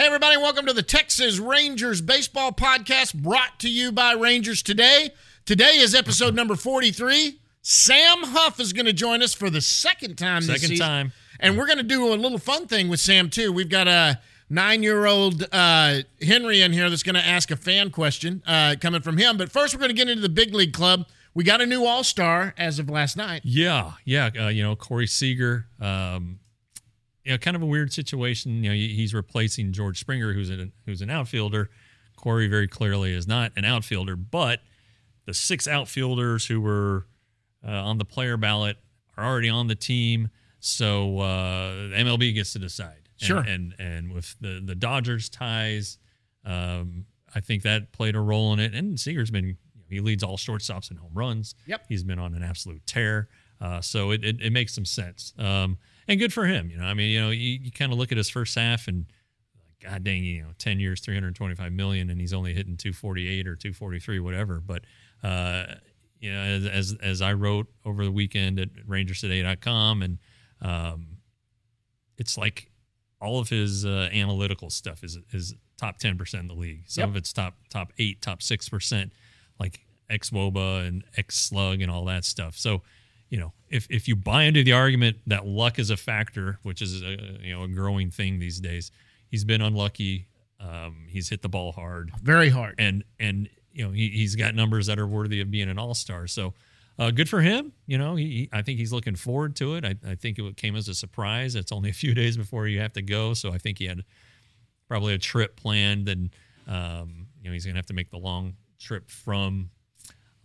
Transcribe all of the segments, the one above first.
Hey, everybody, welcome to the Texas Rangers Baseball Podcast brought to you by Rangers Today. Today is episode number 43. Sam Huff is going to join us for the second time this Second season. time. And we're going to do a little fun thing with Sam, too. We've got a nine year old uh, Henry in here that's going to ask a fan question uh, coming from him. But first, we're going to get into the big league club. We got a new all star as of last night. Yeah, yeah. Uh, you know, Corey Seager. Um, you know, kind of a weird situation. You know, he's replacing George Springer, who's an who's an outfielder. Corey very clearly is not an outfielder, but the six outfielders who were uh, on the player ballot are already on the team. So uh, MLB gets to decide. And- Sure. And and with the the Dodgers ties, um, I think that played a role in it. And Seager's been he leads all shortstops in home runs. Yep. He's been on an absolute tear. Uh, so it, it, it makes some sense. Um, and good for him. You know, I mean, you know, you, you kind of look at his first half and like, God dang, you know, 10 years, 325 million, and he's only hitting 248 or 243, whatever. But, uh, you know, as, as, as I wrote over the weekend at rangerstoday.com, and um, it's like all of his uh, analytical stuff is, is top 10% in the league. Some Yep. of it's top, top eight, top 6%, like X Woba and X Slug and all that stuff. So, you know, if if you buy into the argument that luck is a factor, which is a you know a growing thing these days, he's been unlucky. Um, he's hit the ball hard, Very hard. and and you know he he's got numbers that are worthy of being an all star. So. Uh, good for him. You know, he, he- I think he's looking forward to it. I, I think it came as a surprise. It's only a few days before you have to go, so I think he had probably a trip planned, and um, you know he's gonna have to make the long trip from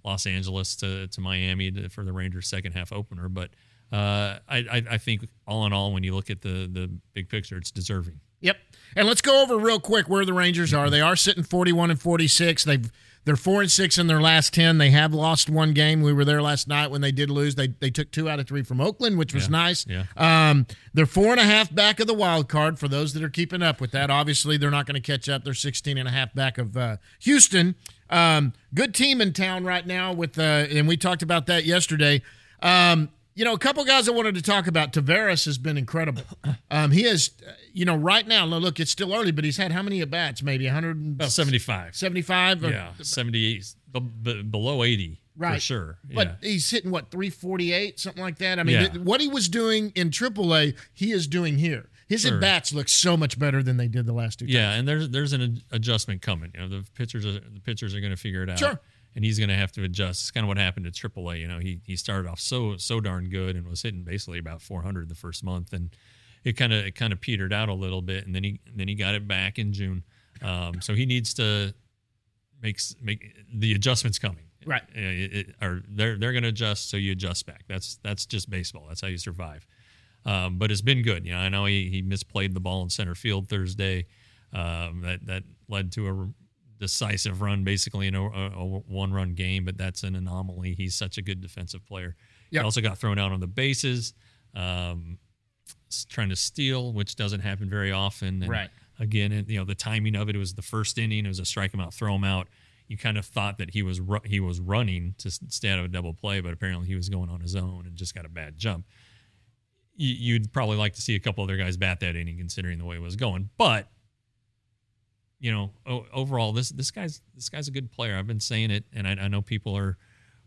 Los Angeles to, to Miami to, for the Rangers second half opener. But uh, I, I think all in all, when you look at the the big picture, it's deserving. Yep. And let's go over real quick where the Rangers are. They are sitting 41 and 46. They've they're four and six in their last ten. They have lost one game. We were there last night when they did lose. They they took two out of three from Oakland, which was Yeah. nice. Yeah. Um, they're four and a half back of the wild card for those that are keeping up with that. Obviously, they're not going to catch up. They're 16 and a half back of uh, Houston. Um, good team in town right now with uh, and we talked about that yesterday. Um, you know, a couple guys I wanted to talk about. Taveras has been incredible. Um, he has, you know, right now. Look, it's still early, but he's had how many at bats? Maybe 175. Seventy five. Yeah, seventy eight, b- b- below eighty for Right. sure. But yeah. he's hitting what 348, something like that. I mean, Yeah. what he was doing in AAA, he is doing here. His Sure. at bats look so much better than they did the last two. Yeah, and there's there's an adjustment coming. You know, the pitchers are the pitchers are going to figure it out. Sure. And he's going to have to adjust. It's kind of what happened to AAA. You know, he he started off so so darn good and was hitting basically about 400 the first month, and it kind of it kind of petered out a little bit, and then he then he got it back in June. Um, so he needs to make make the adjustments coming. Right. Uh, It, it, or they're they're going to adjust, so you adjust back. That's that's just baseball. That's how you survive. Um, but it's been good. You know, I know he, he misplayed the ball in center field Thursday. Um, that that led to a decisive run, basically in a, a, a one-run game. But that's an anomaly. He's such a good defensive player. Yep. He also got thrown out on the bases, um, trying to steal, which doesn't happen very often. And Right. Again, you know, the timing of it, it was the first inning. It was a strike him out, throw him out. You kind of thought that he was ru- he was running to stay out of a double play, but apparently he was going on his own and just got a bad jump you- you'd probably like to see a couple other guys bat that inning, considering the way it was going. But you know, o- overall, this this guy's this guy's a good player. I've been saying it, and I, I know people are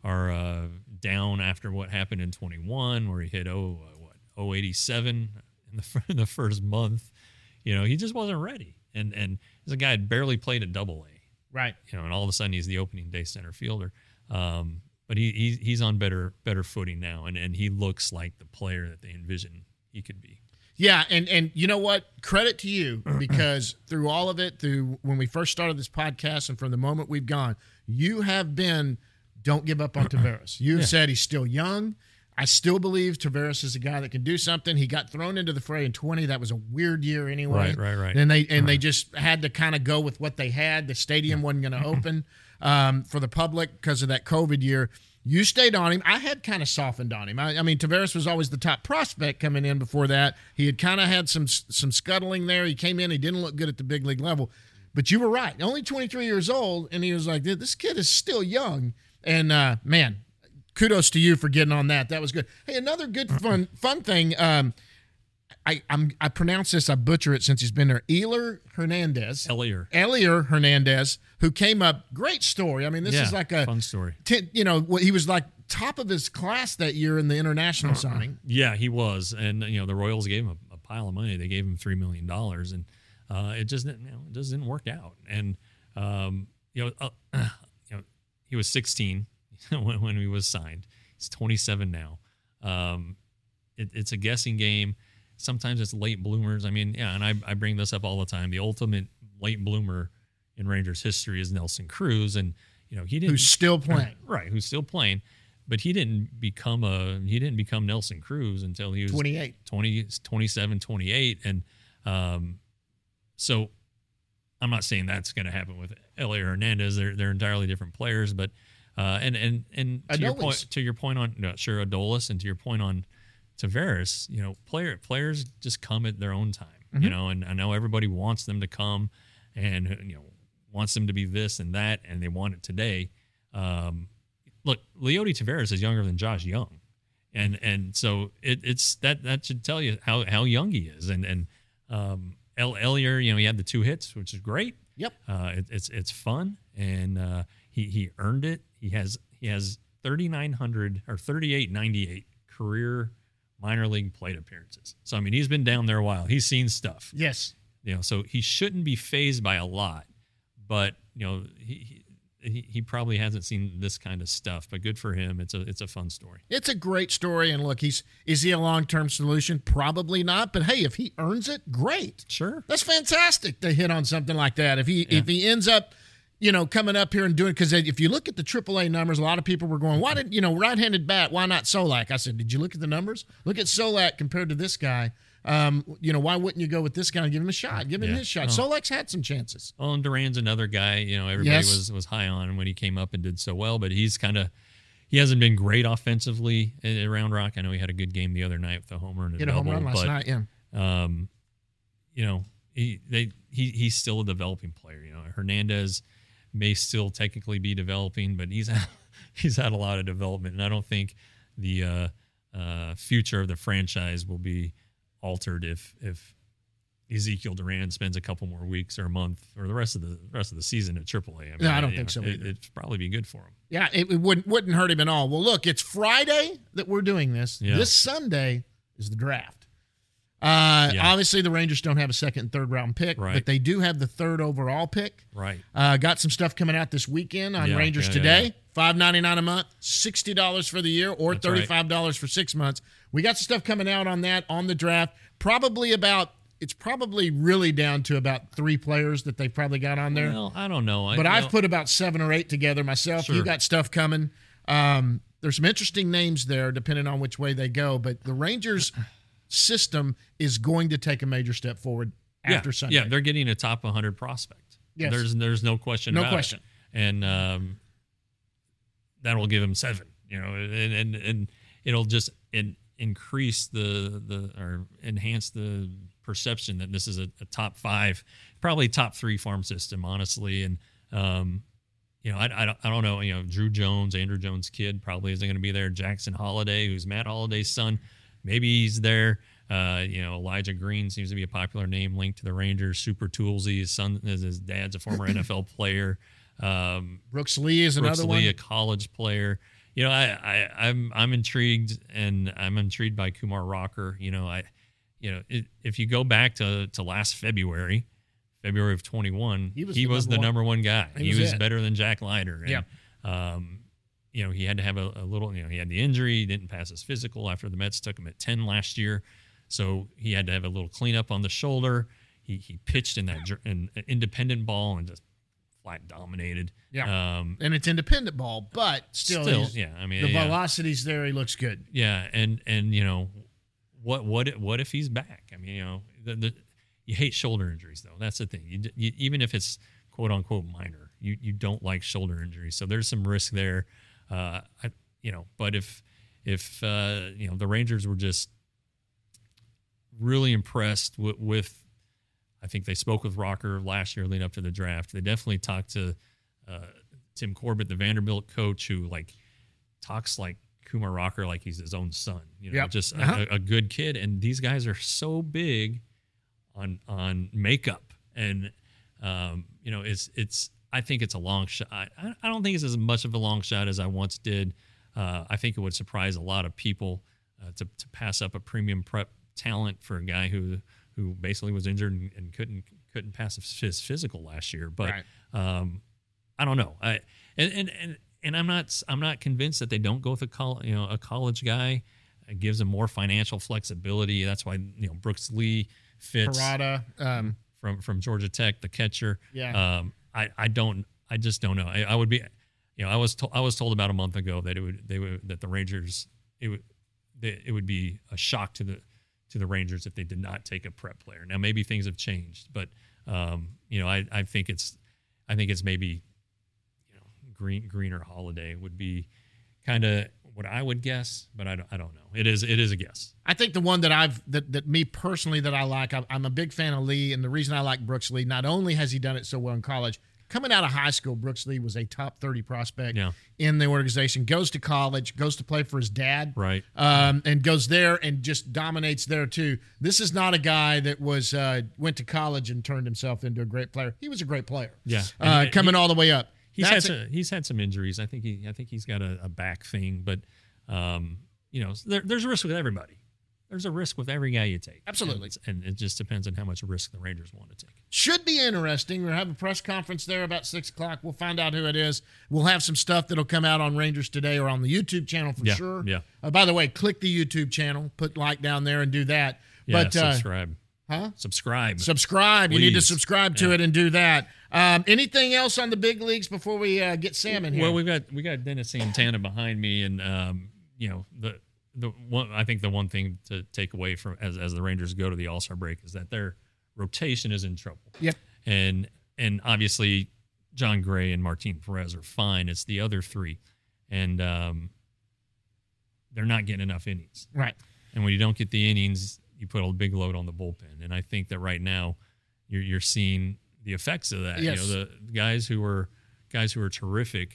are uh, down after what happened in 21, where he hit oh uh, what 087 in the in the first month. You know, he just wasn't ready, and and a guy that barely played a double A Right. you know, and all of a sudden he's the opening day center fielder. Um, but he, he he's on better better footing now, and, and he looks like the player that they envision he could be. Yeah, and and you know what? Credit to you because through all of it, through when we first started this podcast, and from the moment we've gone, you have been don't give up on Taveras. You've said he's still young. I still believe Taveras is a guy that can do something. He got thrown into the fray in 20. That was a weird year anyway. Right, right, right. And they and they just had to kind of go with what they had. The stadium wasn't going to open um, for the public because of that COVID year. You stayed on him. I had kind of softened on him. I, I, mean, Taveras was always the top prospect coming in before that. He had kind of had some some scuttling there. He came in. He didn't look good at the big league level. But you were right. Only 23 years old, and he was like, dude, "This kid is still young." And uh, man, kudos to you for getting on that. That was good. Hey, another good fun fun thing. Um, I I'm, I pronounce this. I butcher it since he's been there. Eler Hernandez. Elier. Elier Hernandez, who came up. Great story. I mean, this Yeah, is like a fun story. Ten, you know, what- he was like top of his class that year in the international signing. Yeah, he was, and you know the Royals gave him a, a pile of money. They gave him three million dollars, and uh, it just didn't, you know, it just didn't work out. And um, you know, uh, you know, he was 16 when, when he was signed. He's 27 now. Um, it, it's a guessing game. Sometimes it's late bloomers. I mean, yeah, and I, I bring this up all the time. The ultimate late bloomer in Rangers history is Nelson Cruz, and you know he didn't Who's still playing? right, who's still playing, but he didn't become a he didn't become Nelson Cruz until he was 28. 20, 27, 28. And um, so I'm not saying that's going to happen with Elier Hernandez. They're, they're entirely different players, but uh, and and and to your point to your point on no, sure Adolis and to your point on Taveras, you know, player players just come at their own time, Mm-hmm. you know, and I know everybody wants them to come and you know wants them to be this and that, and they want it today. Um, look, Leody Taveras is younger than Josh Jung, and and so it, it's that that should tell you how how young he is, and and um, El Elier, you know, he had the two hits, which is great. Yep. Uh, it, it's it's fun, and uh, he he earned it. He has he has thirty nine hundred or thirty eight ninety eight career minor league plate appearances. So I mean, he's been down there a while. He's seen stuff. Yes. You know, so he shouldn't be phased by a lot, but you know, he he, he probably hasn't seen this kind of stuff. But good for him. It's a it's a fun story. It's a great story. And look, he's is he a long term solution? Probably not. But hey, if he earns it, great. Sure. That's fantastic to hit on something like that. If he if he ends up, you know, coming up here and doing because if you look at the AAA numbers, a lot of people were going, "Why did you know right-handed bat? Why not Solak?" I said, "Did you look at the numbers? Look at Solak compared to this guy. Um, you know, why wouldn't you go with this guy and give him a shot? Give him Yeah. his shot. Oh. Solak's had some chances. Well, and Duran's another guy. You know, everybody Yes. was was high on when he came up and did so well, but he's kind of he hasn't been great offensively at- around Rock. I know he had a good game the other night with a homer and a Hit a double, home run last but night. Yeah, um, you know, he they he he's still a developing player. You know, Hernandez may still technically be developing, but he's had, he's had a lot of development, and I don't think the uh, uh, future of the franchise will be altered if if Ezekiel Duran spends a couple more weeks or a month or the rest of the rest of the season at AAA. I mean, No, I don't think so It, it'd probably be good for him. yeah, it, it wouldn't wouldn't hurt him at all. Well, look, it's Friday that we're doing this. Yeah. This Sunday is the draft. Uh, Yeah. Obviously, the Rangers don't have a second and third round pick, Right. but they do have the third overall pick. Right. Uh, got some stuff coming out this weekend on Yeah, Rangers Today. Five ninety nine a month, sixty dollars for the year, or thirty right. five dollars for six months. We got some stuff coming out on that on the draft. Probably about it's probably really down to about three players that they've probably got on there. Well, I don't know. I- but I've know, put about seven or eight together myself. You got stuff coming. Um, there's some interesting names there, depending on which way they go. But the Rangers system is going to take a major step forward after yeah, Sunday. Yeah, they're getting a top 100 prospect. Yes. There's there's no question No about question. it. And um, that'll give them seven, you know, and and, and it'll just in, increase the the or enhance the perception that this is a, a top five, probably top three farm system, honestly. And um, you know, I, I, don't, I don't know. You know, Druw Jones, Andruw Jones' kid, probably isn't going to be there. Jackson Holliday, who's Matt Holliday's son, maybe he's there. Uh, you know, Elijah Green seems to be a popular name linked to the Rangers. Super Toolsy, his son, his his dad's a former NFL player. Um, Brooks Lee is Brooks another Lee, one. a college player. You know, I, I I'm I'm intrigued, and I'm intrigued by Kumar Rocker. You know, I, you know, it, if you go back to to last February, February of 21, He he was was, the the, number one- number one guy. He He, was was, better than Jack Leiter. And, Yeah. Um, you know, he had to have a, a little. You know, he had the injury. He didn't pass his physical after the Mets took him at 10 last year, so he had to have a little cleanup on the shoulder. He he pitched in that in, independent ball and just Platte dominated. Yeah. Um, and it's independent ball, but still, Still, yeah, I mean, the yeah. velocity's there. He looks good. Yeah, and and you know, what what what if he's back? I mean, you know, the, the you hate shoulder injuries though. That's the thing. You, you, even if it's quote unquote minor, you you don't like shoulder injuries. So there's some risk there. Uh, I, you know, but if if uh, you know the Rangers were just really impressed with, with I think they spoke with Rocker last year leading up to the draft. They definitely talked to uh, Tim Corbin, the Vanderbilt coach, who like talks like Kumar Rocker like he's his own son. You know, Yep. just a- Uh-huh. a, a good kid. And these guys are so big on on makeup, and um, you know, it's it's. I think it's a long shot. I, I don't think it's as much of a long shot as I once did. Uh, I think it would surprise a lot of people uh, to to pass up a premium prep talent for a guy who who basically was injured and, and couldn't couldn't pass his physical last year. But Right. um, I don't know. I and, and and and I'm not I'm not convinced that they don't go with a col- you know a college guy. It gives them more financial flexibility. That's why you know Brooks Lee fits Parada. Um, from from Georgia Tech, the catcher. Yeah. Um, I I don't I just don't know. I, I would be, you know, I was told I was told about a month ago that it would they would that the Rangers it would they, it would be a shock to the to the Rangers if they did not take a prep player. Now maybe things have changed, but um, you know I I think it's I think it's maybe you know green greener holiday would be kind of what I would guess, but I don't I don't know. It is it is a guess. I think the one that I've that, that me personally that I like, I'm, I'm a big fan of Lee, and the reason I like Brooks Lee, not only has he done it so well in college, coming out of high school, Brooks Lee was a top 30 prospect Yeah. in the organization. Goes to college, goes to play for his dad, Right. Um, and goes there and just dominates there too. This is not a guy that was uh, went to college and turned himself into a great player. He was a great player. Yeah. uh, And he- coming all the way up. He's had a- some, he's had some injuries. I think he I think he's got a, a back thing, but um, you know, there, there's a risk with everybody. There's a risk with every guy you take. Absolutely. and, and it just depends on how much risk the Rangers want to take. should be interesting. We'll have a press conference there about six o'clock. We'll find out who it is. We'll have some stuff that'll come out on Rangers today or on the YouTube channel for Yeah, sure. yeah. Uh, by the way, click the YouTube channel, put like down there, and do that. Yeah, but uh, subscribe. huh? Subscribe. Subscribe. You need to subscribe to Yeah. it and do that. Um, anything else on the big leagues before we uh, get Sam in here? Well, we've got we got Dennis Santana behind me, and um, you know the the one I think the one thing to take away from as as the Rangers go to the All Star break is that their rotation is in trouble. Yep. and and obviously Jon Gray and Martin Perez are fine. It's the other three, and um, they're not getting enough innings. right. And when you don't get the innings, you put a big load on the bullpen. And I think that right now, you're you're seeing the effects of that. Yes. You know, the guys who were guys who were terrific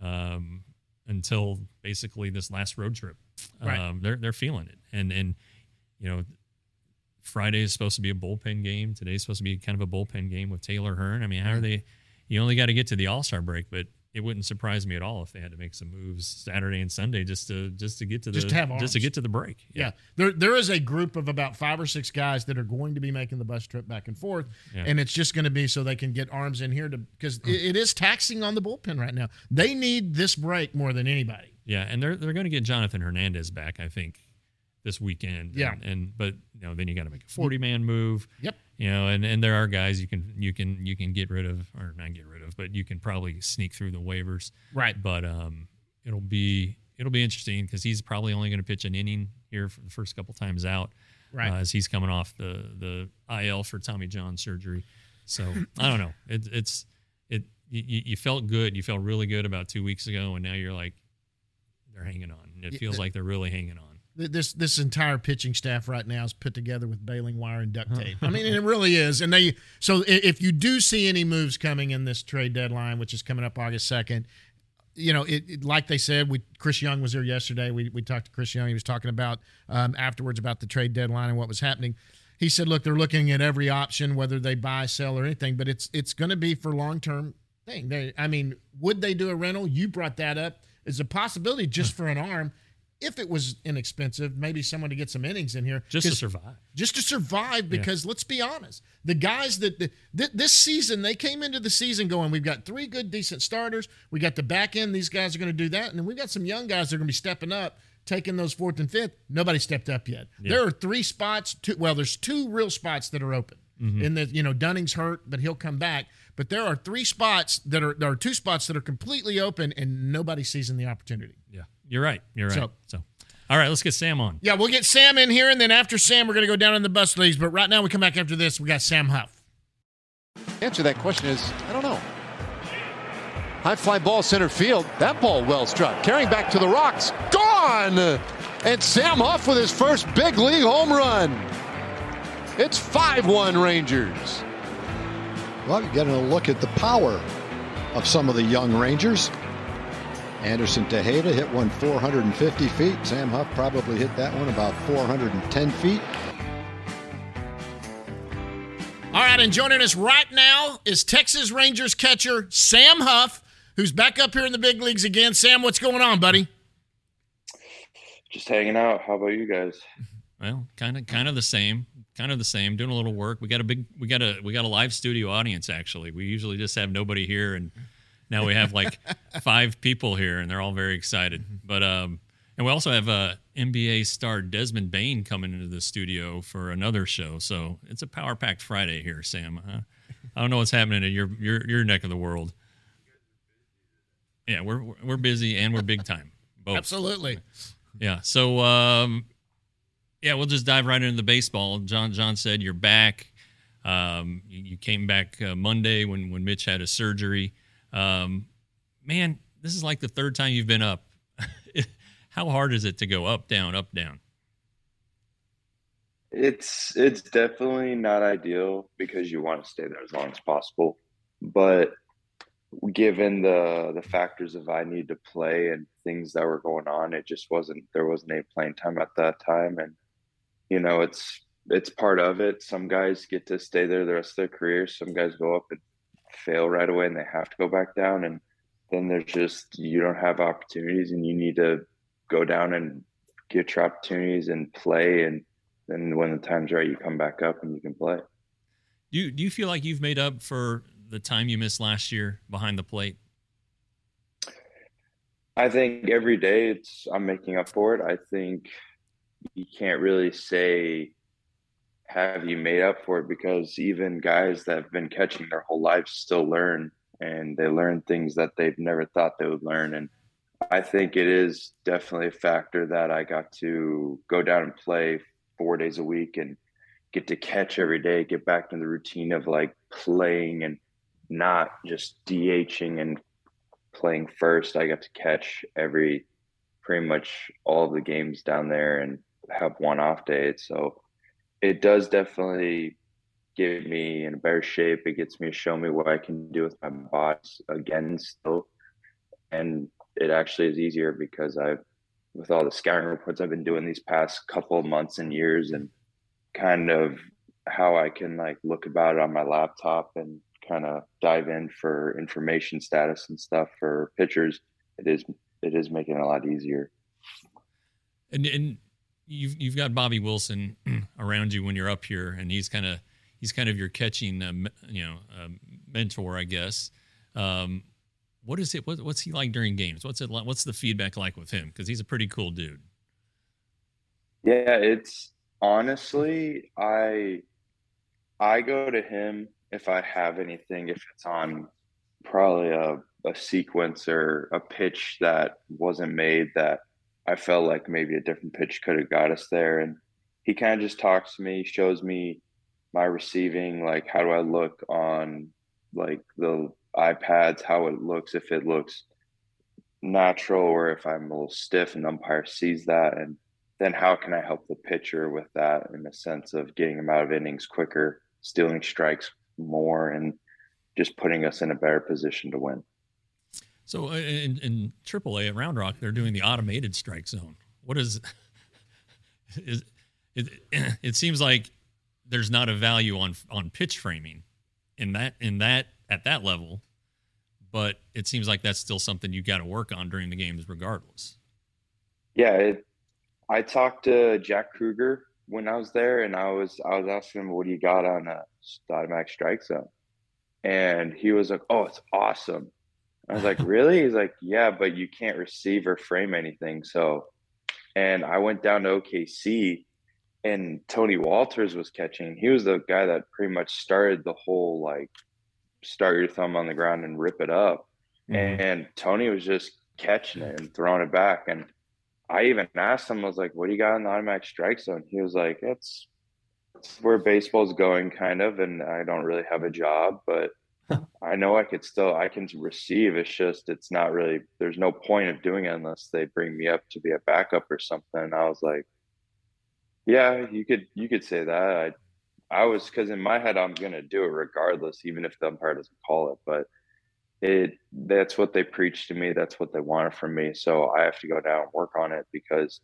um, until basically this last road trip. Right. Um, they're they're feeling it. And and you know, Friday is supposed to be a bullpen game. Today's supposed to be kind of a bullpen game with Taylor Hearn. I mean, how are they? You only got to get to the All Star break, but it wouldn't surprise me at all if they had to make some moves Saturday and Sunday just to just to get to the Just to have just to get to the break. Yeah. There there is a group of about five or six guys that are going to be making the bus trip back and forth. Yeah. And it's just going to be so they can get arms in here to because it, it is taxing on the bullpen right now. They need this break more than anybody. Yeah, and they're they're going to get Jonathan Hernandez back, I think, this weekend. Yeah. and, and but you know then you got to make a forty man move. Yep. You know, and and there are guys you can you can you can get rid of or not get rid of, but you can probably sneak through the waivers. Right. But um, it'll be it'll be interesting because he's probably only going to pitch an inning here for the first couple times out. Right. uh, as he's coming off the the IL for Tommy John surgery. So I don't know. It, it's it you, you felt good. You felt really good about two weeks ago, and now you're like they're hanging on. It feels like they're really hanging on. Th- This this entire pitching staff right now is put together with baling wire and duct tape. I mean, it really is. And they so if you do see any moves coming in this trade deadline, which is coming up August second, you know, it, it- like they said, we Chris Young was there yesterday. We we talked to Chris Young. He was talking about um, afterwards about the trade deadline and what was happening. He said, look, they're looking at every option, whether they buy, sell, or anything, but it's it's going to be for long term thing. They, I mean, would they do a rental? You brought that up. It's a possibility just for an arm. If it was inexpensive, maybe someone to get some innings in here. Just to survive. just to survive because let's be honest the guys that the, th- this season they came into the season going we've got three good decent starters. We got the back end. These guys are going to do that. And then we've got some young guys that are going to be stepping up taking those fourth and fifth. Nobody stepped up yet. There are three spots two, well there's two real spots that are open Mm-hmm. in the you know dunning's hurt but he'll come back. But there are three spots that are there are two spots that are completely open and nobody's seizing the opportunity. Yeah, you're right. You're right. So- So, all right, let's get Sam on. Yeah, we'll get Sam in here, and then after Sam, we're going to go down in the bus leagues. But right now, we come back after this. We got Sam Huff. Answer to that question is I don't know. High fly ball center field. That ball well struck. Carrying back to the rocks. Gone! And Sam Huff with his first big league home run. It's 5 1 Rangers. Well, you're getting a look at the power of some of the young Rangers. Anderson Tejeda hit one 450 feet. Sam Huff probably hit that one about 410 feet. All right, and joining us right now is Texas Rangers catcher Sam Huff, who's back up here in the big leagues again. Sam, what's going on, buddy? Just hanging out. How about you guys? Well, kind of, kind of the same. Kind of the same. Doing a little work. We got a big, we got a, we got a live studio audience. Actually, we usually just have nobody here, and now we have like five people here, and they're all very excited. But um, and we also have uh, NBA star Desmond Bane coming into the studio for another show. So it's a power packed Friday here, Sam. Uh, I don't know what's happening in your your your neck of the world. Yeah, we're we're busy and we're big time. Both. Absolutely. Yeah. So um yeah, we'll just dive right into the baseball. John John said you're back. Um you, you came back uh, Monday when when Mitch had his surgery. Um man, this is like the third time you've been up. How hard is it to go up down up down? It's it's definitely not ideal because you want to stay there as long as possible. But given the the factors of I need to play and things that were going on, it just wasn't there wasn't any playing time at that time. And you know, it's it's part of it. Some guys get to stay there the rest of their career. Some guys go up and fail right away and they have to go back down. And then there's just you don't have opportunities and you need to go down and get your opportunities and play and then when the time's right you come back up and you can play. Do you, do you feel like you've made up for the time you missed last year behind the plate? I think every day it's I'm making up for it. I think you can't really say have you made up for it because even guys that have been catching their whole lives still learn and they learn things that they've never thought they would learn and I think it is definitely a factor that I got to go down and play 4 days a week and get to catch every day, get back to the routine of like playing and not just DHing and playing first. I got to catch every pretty much all of the games down there and have one off day. So it does definitely get me in a better shape. It gets me to show me what I can do with my body again still. And it actually is easier because I've with all the scouting reports I've been doing these past couple months and years and kind of how I can like look about it on my laptop and kind of dive in for information status and stuff for pitchers, it is it is making it a lot easier. And and you've you've got Bobby Wilson around you when you're up here, and he's kind of he's kind of your catching, uh, you know, uh, mentor, I guess. Um, what is it? What, what's he like during games? What's it like? What's the feedback like with him? Because he's a pretty cool dude. Yeah, it's honestly I I go to him if I have anything, if it's on probably a, a sequence or a pitch that wasn't made that I felt like maybe a different pitch could have got us there. And he kind of just talks to me, shows me my receiving, like how do I look on like the iPads, how it looks, if it looks natural or if I'm a little stiff and umpire sees that. And then how can I help the pitcher with that in the sense of getting him out of innings quicker, stealing strikes more, and just putting us in a better position to win. So uh, in, in AAA at Round Rock, they're doing the automated strike zone. What is is it? It seems like there's not a value on on pitch framing in that in that at that level, but it seems like that's still something you got to work on during the games, regardless. Yeah, it, I talked to Jack Kruger when I was there, and I was I was asking him, "What do you got on a automatic strike zone?" And he was like, "Oh, it's awesome." I was like, "Really?" He's like, "Yeah, but you can't receive or frame anything." So, and I went down to OKC, and Tony Wolters was catching. He was the guy that pretty much started the whole like start your thumb on the ground and rip it up. Mhm. And Tony was just catching it and throwing it back. And I even asked him, I was like, what do you got in the automatic strike zone? He was like, it's, it's where baseball's going, kind of. And I don't really have a job, but I know I could still, I can receive. It's just, it's not really, there's no point of doing it unless they bring me up to be a backup or something. And I was like, yeah, you could, you could say that. I, I was, cause in my head, I'm to do it regardless, even if the umpire doesn't call it. But it that's what they preach to me that's what they wanted from me so i have to go down and work on it because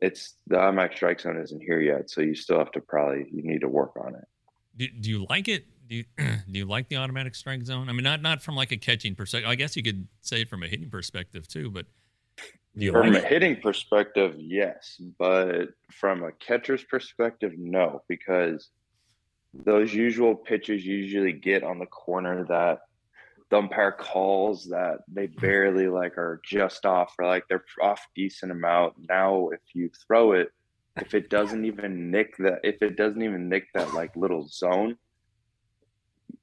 it's the automatic strike zone isn't here yet so you still have to probably you need to work on it Do, do you like it? Do you, do you like the automatic strike zone? I mean, not not from like a catching perspective. I guess you could say it from a hitting perspective too. But from like a it? hitting perspective yes but from a catcher's perspective no because those usual pitches usually get on the corner that the umpire calls that they hmm. barely like are just off or like they're off decent amount. Now, if you throw it, if it doesn't even nick that, if it doesn't even nick that like little zone,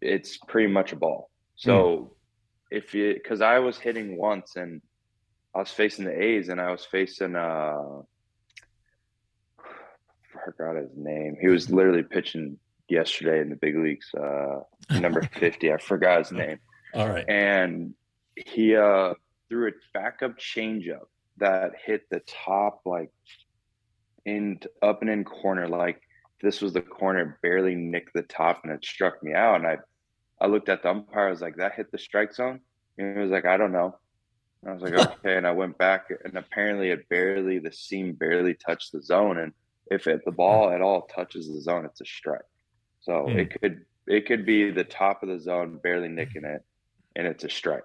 it's pretty much a ball. So if you, because I was hitting once and I was facing the A's and I was facing uh, I forgot his name. He was literally pitching yesterday in the big leagues. Uh, number fifty, I forgot his name All right. and he uh threw a backup changeup that hit the top like in up and in corner like this was the corner barely nicked the top and it struck me out and i i looked at the umpire i was like that hit the strike zone and he was like i don't know and i was like okay and i went back and apparently it barely the seam barely touched the zone and if it, the ball at all touches the zone it's a strike so Hmm. it could it could be the top of the zone barely nicking it and it's a strike.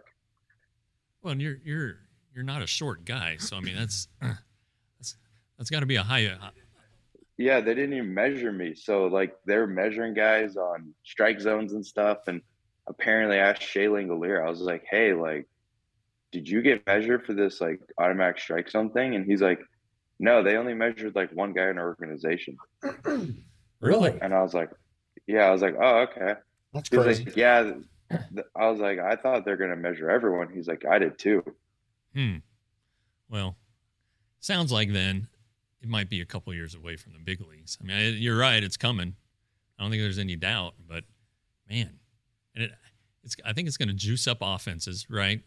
well, and you're you're you're not a short guy, so I mean that's that's that's got to be a high. Yeah, they didn't even measure me. So like they're measuring guys on strike zones and stuff. And apparently I asked Shea Langeliers, I was like, Hey, like, did you get measured for this like automatic strike zone thing? And he's like, No, they only measured like one guy in our organization. Really? And I was like, Yeah, I was like, Oh, okay. That's He's crazy. like, Yeah. I was like, I thought they're gonna measure everyone. He's like, I did too. hmm. Well, sounds like then it might be a couple years away from the big leagues. I mean, I- you're right; it's coming. I don't think there's any doubt. But man, and it, it's I think it's going to juice up offenses, right?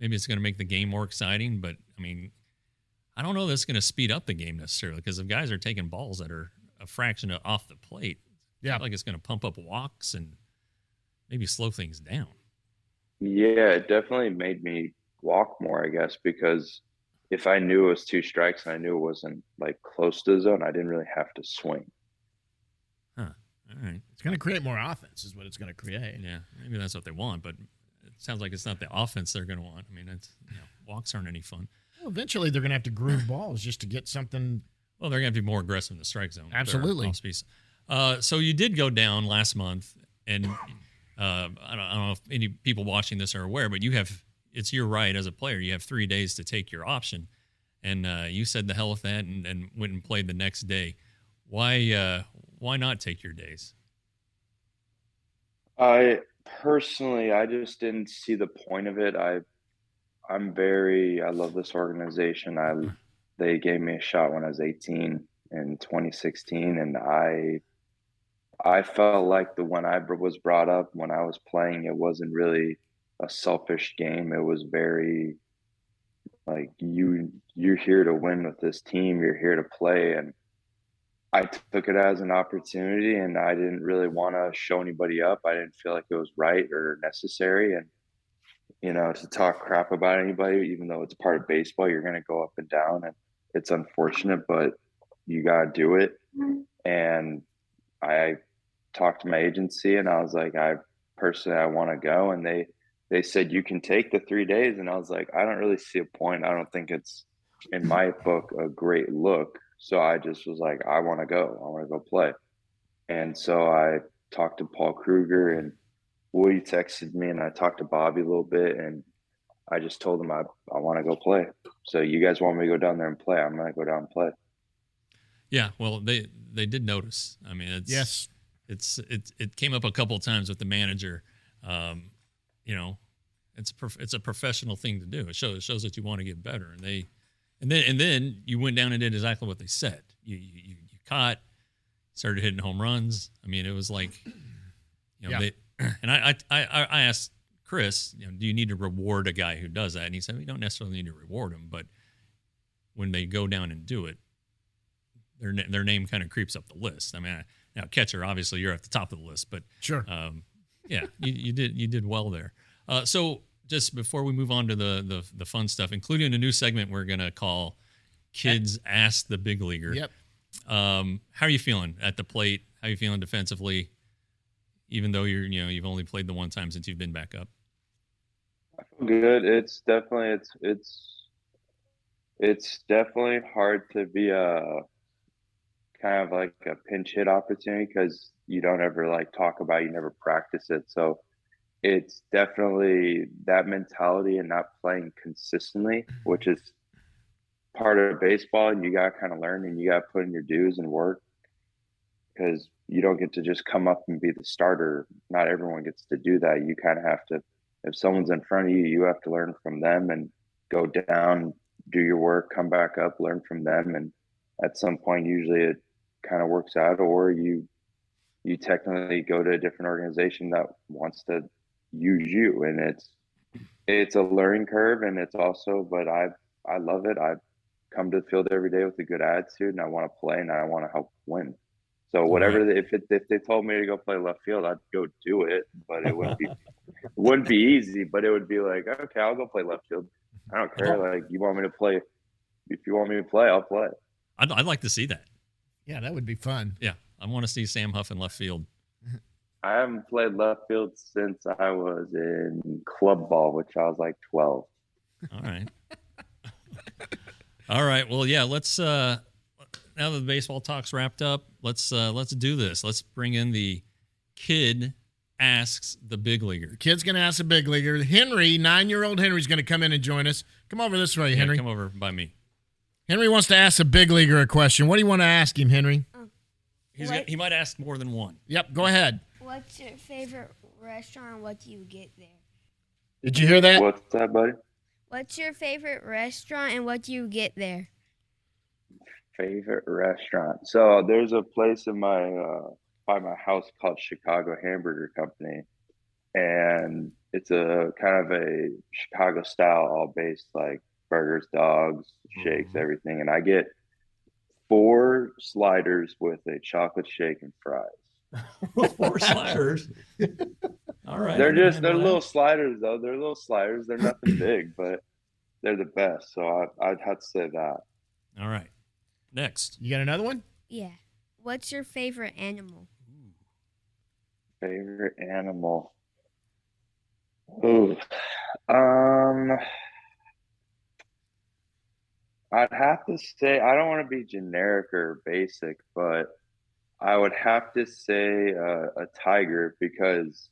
Maybe it's going to make the game more exciting. But I mean, I don't know that it's going to speed up the game necessarily because if guys are taking balls that are a fraction of, off the plate, Yeah. I feel like it's going to pump up walks and maybe slow things down. Yeah, it definitely made me walk more, I guess, because if I knew it was two strikes and I knew it wasn't like close to the zone, I didn't really have to swing. Huh. All right. It's going to create more offense, is what it's going to create. Yeah, maybe that's what they want, but it sounds like it's not the offense they're going to want. I mean, it's you know, walks aren't any fun. Well, eventually, they're going to have to groove balls just to get something. Well, they're going to be more aggressive in the strike zone. Absolutely. Uh, so you did go down last month, and uh, I, don't, I don't know if any people watching this are aware, but you have it's your right as a player. You have three days to take your option, and uh, you said the hell with that, and, and went and played the next day. Why? Uh, why not take your days? I personally, I just didn't see the point of it. I, I'm very, I love this organization. I, they gave me a shot when I was 18 in 2016, and I, I felt like the when I was brought up when I was playing, it wasn't really a selfish game. It was very, like you, you're here to win with this team. You're here to play, and I took it as an opportunity and I didn't really want to show anybody up. I didn't feel like it was right or necessary. And, you know, to talk crap about anybody, even though it's part of baseball, you're going to go up and down. And it's unfortunate, but you got to do it. Mm-hmm. And I talked to my agency and I was like, I personally, I want to go. And they, they said, you can take the three days. And I was like, I don't really see a point. I don't think it's, in my book, a great look. So I just was like, I want to go. I want to go play. And so I talked to Paul Kruger and Woody texted me and I talked to Bobby a little bit and I just told him I, I want to go play. So you guys want me to go down there and play? I'm going to go down and play. Yeah, well, they they did notice. I mean, it's Yes. it's it it came up a couple of times with the manager um, you know, it's prof- it's a professional thing to do. It shows it shows that you want to get better, and they, and then and then you went down and did exactly what they said. You you you, caught, started hitting home runs. I mean, it was like, you know, Yeah. they, and I I I I asked Chris, you know, do you need to reward a guy who does that? And he said, we don't necessarily need to reward him, but when they go down and do it, their their name kind of creeps up the list. I mean, I, now catcher, obviously you're at the top of the list, but Sure. um, yeah, you, you did you did well there. Uh, so just before we move on to the, the the fun stuff, including a new segment we're gonna call "Kids Ask the Big Leaguer." Yep. Um, how are you feeling at the plate? How are you feeling defensively? Even though you're you know you've only played the one time since you've been back up. I feel good. It's definitely it's it's it's definitely hard to be a kind of like a pinch hit opportunity because you don't ever like talk about it, you never practice it. So it's definitely that mentality and not playing consistently, mm-hmm. which is part of baseball and you got to kind of learn and you got to put in your dues and work because you don't get to just come up and be the starter. Not everyone gets to do that. You kind of have to if someone's in front of you, you have to learn from them and go down, do your work, come back up, learn from them, and at some point, usually it kind of works out, or you you technically go to a different organization that wants to use you, and it's it's a learning curve, and it's also, but I I love it. I come to the field every day with a good attitude, and I want to play, and I want to help win. So whatever, they, if it, if they told me to go play left field, I'd go do it, but it wouldn't be it wouldn't be easy, but it would be like, okay, I'll go play left field. I don't care. Like you want me to play, if you want me to play, I'll play. I'd, I'd like to see that. Yeah, that would be fun. Yeah, I want to see Sam Huff in left field. I haven't played left field since I was in club ball, which I was like twelve. All right. All right. Well, yeah. Let's uh now that the baseball talk's wrapped up, let's uh let's do this. Let's bring in the kid asks the big leaguer. Kid's going to ask a big leaguer. Henry, nine year old Henry's going to come in and join us. Come over this way, Yeah, Henry. come over by me. Henry wants to ask a big leaguer a question. What do you want to ask him, Henry? He's What? got, he might ask more than one. Yep, go ahead. What's your favorite restaurant? What do you get there? Did you hear that? What's that, buddy? What's your favorite restaurant and what do you get there? Favorite restaurant? So there's a place in my uh, by my house called Chicago Hamburger Company, and it's a kind of a Chicago style, all based like burgers, dogs, shakes, Mhm. everything. And I get four sliders with a chocolate shake and fries. Four sliders. All right. They're just they're handle that. little sliders though. They're little sliders. They're nothing big, but they're the best. So I, I'd have to say that. All right. Next. You got another one? Yeah. What's your favorite animal? Favorite animal. Ooh. Um I'd have to say I don't want to be generic or basic, but I would have to say uh, a tiger because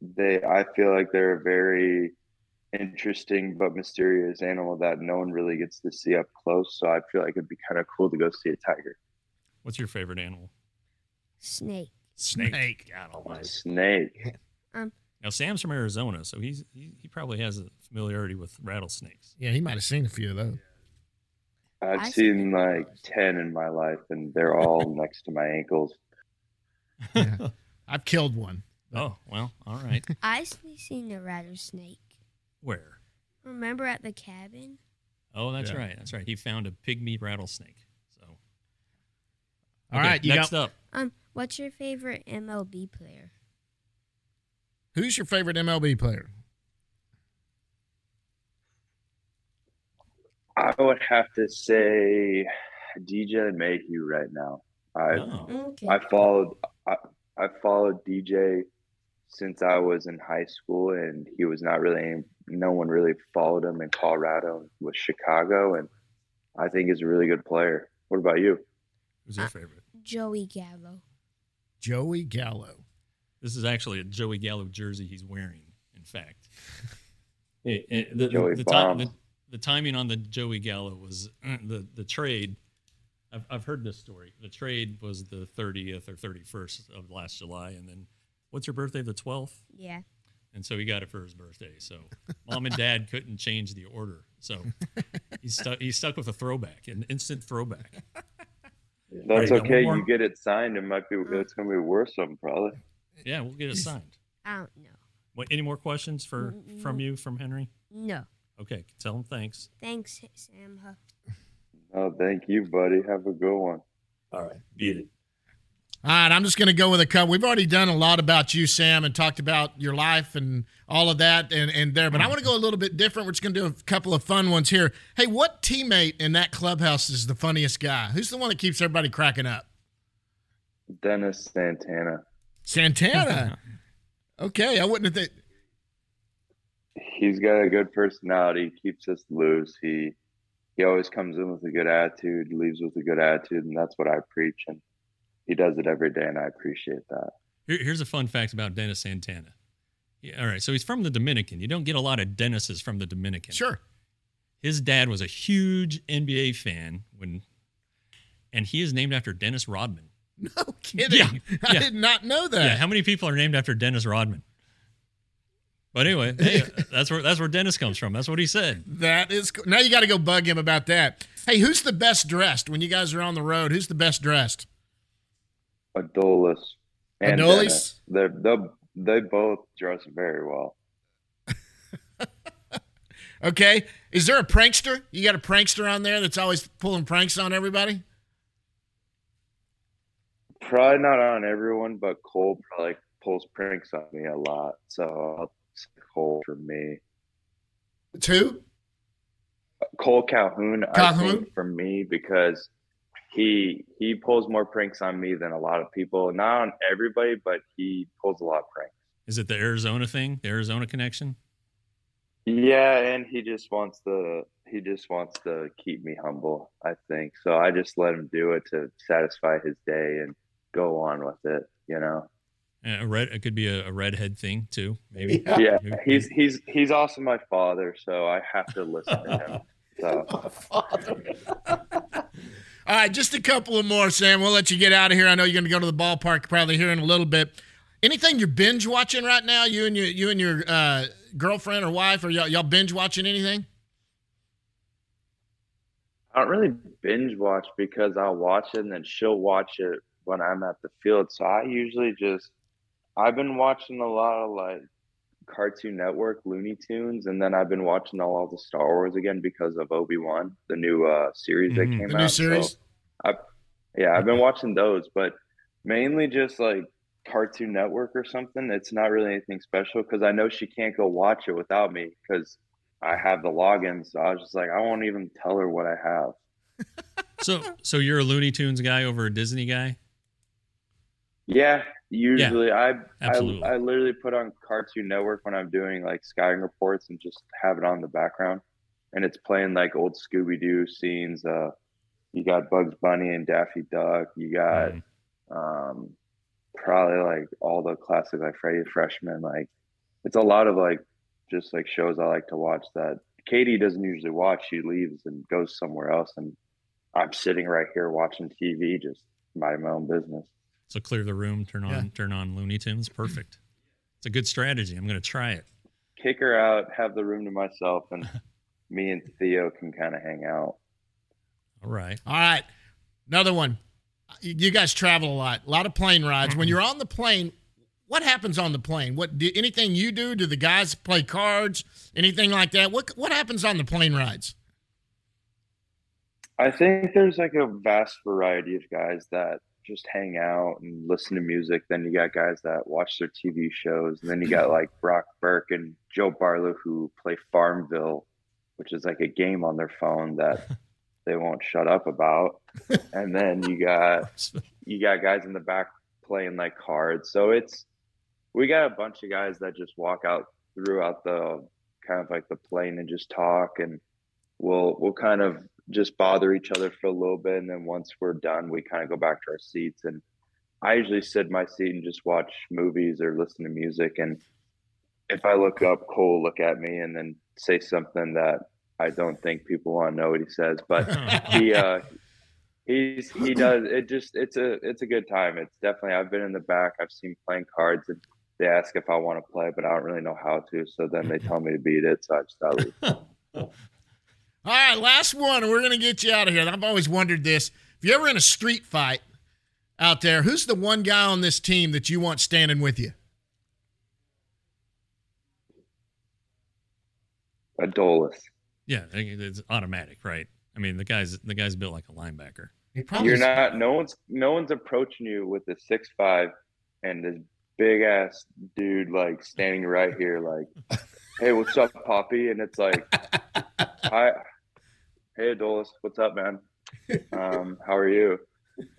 they I feel like they're a very interesting but mysterious animal that no one really gets to see up close. So I feel like it'd be kind of cool to go see a tiger. What's your favorite animal? Snake. Snake. God almighty. Snake. Now Sam's from Arizona, so he's he, he probably has a familiarity with rattlesnakes. Yeah, he might have seen a few of those. I've I seen see. like 10 in my life, and they're all next to my ankles. I've killed one. Oh well, all right. I've seen a rattlesnake. Where? Remember at the cabin? Oh, that's Yeah. right. That's right. He found a pygmy rattlesnake. So. All Okay, right, you next got up. Um, what's your favorite MLB player? who's your favorite MLB player? I would have to say DJ LeMahieu right now. I Oh. Okay. I followed I, I followed DJ since I was in high school, and he was not really no one really followed him in Colorado with Chicago, and I think he's a really good player. What about you? Who's your favorite? Joey Gallo. Joey Gallo. This is actually a Joey Gallo jersey he's wearing. In fact, It- it- the, Joey the, time, Bomb. the, the timing on the Joey Gallo was uh, the the trade. I've, I've heard this story. The trade was the 30th or 31st of last July, and then what's your birthday? The 12th. Yeah. and so he got it for his birthday. So mom and dad couldn't change the order, so he's stuck. He's stuck with a throwback, an instant throwback. That's Right, okay. You get it signed. It might be. It's gonna be worth something probably. Yeah, we'll get it signed. I don't know. What? Any more questions for from you from Henry? No. Okay, tell him thanks. Thanks, Sam Huff. Oh, thank you, buddy. Have a good one. All right. Beat it. All right, I'm just going to go with a couple. We've already done a lot about you, Sam, and talked about your life and all of that and, and there. But I want to go a little bit different. We're just going to do a couple of fun ones here. Hey, what teammate in that clubhouse is the funniest guy? Who's the one that keeps everybody cracking up? Dennis Santana. Santana. okay, I wouldn't have. Th- He's got a good personality. Keeps us loose. He he always comes in with a good attitude. Leaves with a good attitude, and that's what I preach. And he does it every day, and I appreciate that. Here, here's a fun fact about Dennis Santana. Yeah, all right, so he's from the Dominican. You don't get a lot of Dennises from the Dominican. sure. His dad was a huge NBA fan when, and he is named after Dennis Rodman. No kidding. Yeah, I yeah. did not know that. Yeah, how many people are named after Dennis Rodman? But anyway, hey, that's where that's where Dennis comes from. That's what he said. That is cool. Now you got to go bug him about that. Hey, who's the best dressed when you guys are on the road? Who's the best dressed? Adolis and Adolis? Dennis. They they they both dress very well. Okay. Is there a prankster? You got a prankster on there that's always pulling pranks on everybody? Probably not on everyone, but Cole probably pulls pranks on me a lot. So I'll say Cole for me. Two? Cole Calhoun, I think for me because he he pulls more pranks on me than a lot of people. Not on everybody, but he pulls a lot of pranks. Is it the Arizona thing? The Arizona connection? Yeah, and he just wants to he just wants to keep me humble, I think. So I just let him do it to satisfy his day and go on with it, you know. Uh, A red. It could be a, a redhead thing too. Maybe. Yeah. Yeah, Maybe- he's he's he's also my father, so I have to listen to him. So My father. All right, just a couple of more, Sam. We'll let you get out of here. I know you're going to go to the ballpark probably here in a little bit. Anything you're binge watching right now? You and your you and your uh, girlfriend or wife, or y'all, y'all binge watching anything? I don't really binge watch because I'll watch it and then she'll watch it when I'm at the field. So I usually just I've been watching a lot of like Cartoon Network, Looney Tunes, and then I've been watching all the Star Wars again because of Obi Wan, the new uh, series that Mhm. came The out. new So series. I, yeah, I've been watching those, but mainly just like Cartoon Network or something. It's not really anything special because I know she can't go watch it without me because I have the login. So I was just like, I won't even tell her what I have. So, so you're a Looney Tunes guy over a Disney guy? Yeah, usually I, absolutely. I I literally put on Cartoon Network when I'm doing like Skyrim reports and just have it on the background, and it's playing like old Scooby Doo scenes. Uh, you got Bugs Bunny and Daffy Duck. You got Mhm. um, probably like all the classic like Freddy Freshman. Like it's a lot of like just like shows I like to watch that Katie doesn't usually watch. She leaves and goes somewhere else, and I'm sitting right here watching TV, just minding my own business. So clear the room, turn on Yeah. turn on Looney Tunes. Perfect. It's a good strategy. I'm going to try it. kick her out, have the room to myself, and me and Theo can kind of hang out. All right. All right, another one. You you guys travel a lot, a lot of plane rides. When mm-hmm. you're on the plane, what happens on the plane? What do anything you do? Do the guys play cards? Anything like that? What what happens on the plane rides? I think there's like a vast variety of guys that just hang out and listen to music. Then you got guys that watch their TV shows. And then you got like Brock Burke and Joe Barlow who play Farmville, which is like a game on their phone that they won't shut up about. And then you got you got guys in the back playing like cards. So it's we got a bunch of guys that just walk out throughout the kind of like the plane and just talk and we'll we'll kind of just bother each other for a little bit and then once we're done we kind of go back to our seats. And I usually sit in my seat and just watch movies or listen to music. And if I look up Cole will look at me and then say something that I don't think people want to know what he says. But he uh he's he does it just it's a it's a good time. It's definitely i've been in the back. I've seen playing cards and they ask if I want to play, but I don't really know how to. So then they tell me to beat it, so I just gotta leave. All right, last one. We're going to get you out of here. I've always wondered this. If you're ever in a street fight out there, who's the one guy on this team that you want standing with you? Adolis. Yeah, it's automatic, right? I mean, the guy's the guy's built like a linebacker. You're not. No one's. No one's approaching you with a six five and this big ass dude like standing right here, like, "Hey, what's up, Poppy?" And it's like, "Hi, hey, Adolis, what's up, man? Um, how are you?"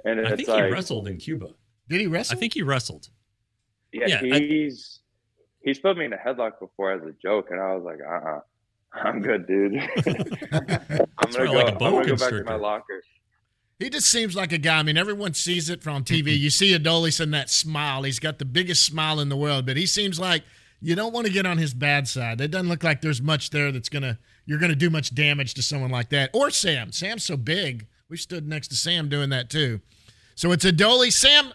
And I think like, he wrestled in Cuba. Did he wrestle? I think he wrestled. yeah, yeah, I- he's he's put me in a headlock before as a joke, and I was like, "Uh, uh I'm good, dude." I'm gonna go. like a I'm boa gonna go back to my locker. He just seems like a guy. I mean, everyone sees it from TV. You see Adolis and that smile. He's got the biggest smile in the world, but he seems like you don't want to get on his bad side. It doesn't look like there's much there that's gonna you're gonna do much damage to someone like that. Or Sam. Sam's so big. We stood next to Sam doing that too. So it's Adolis. Sam,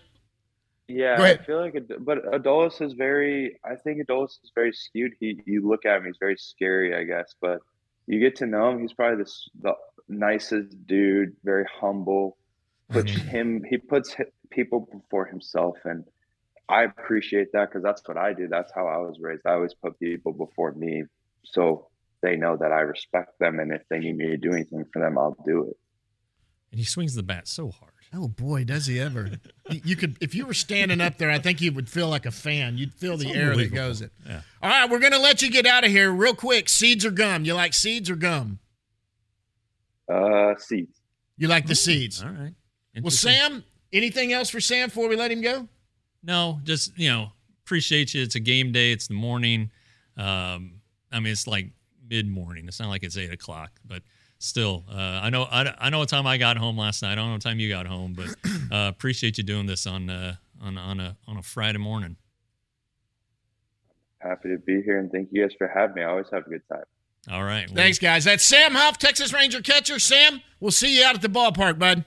Yeah, I feel like, Ad- but Adolis is very. I think Adolis is very skewed. He, you look at him, he's very scary, I guess. But you get to know him, he's probably the the nicest dude, very humble. Puts him, he puts people before himself, and I appreciate that because that's what I do. That's how I was raised. I always put people before me, so they know that I respect them, and if they need me to do anything for them, I'll do it. And he swings the bat so hard. Oh boy, does he ever! You- you could, if you were standing up there, I think you would feel like a fan. You'd feel the air that goes it. Yeah. All right, we're gonna let you get out of here real quick. Seeds or gum? You like seeds or gum? Uh, seats. You like the seeds? All right. Well, Sam, anything else for Sam before we let him go? No, just you know, appreciate you. It's a game day. It's the morning. Um, I mean, it's like mid morning. It's not like it's eight o'clock, but still, uh, I know I, I know what time I got home last night. I don't know what time you got home, but uh, appreciate you doing this on uh, on on a on a Friday morning. Happy to be here, and thank you guys for having me. I always have a good time. All right. well, Thanks, guys. That's Sam Huff, Texas Ranger catcher. Sam, we'll see you out at the ballpark, bud.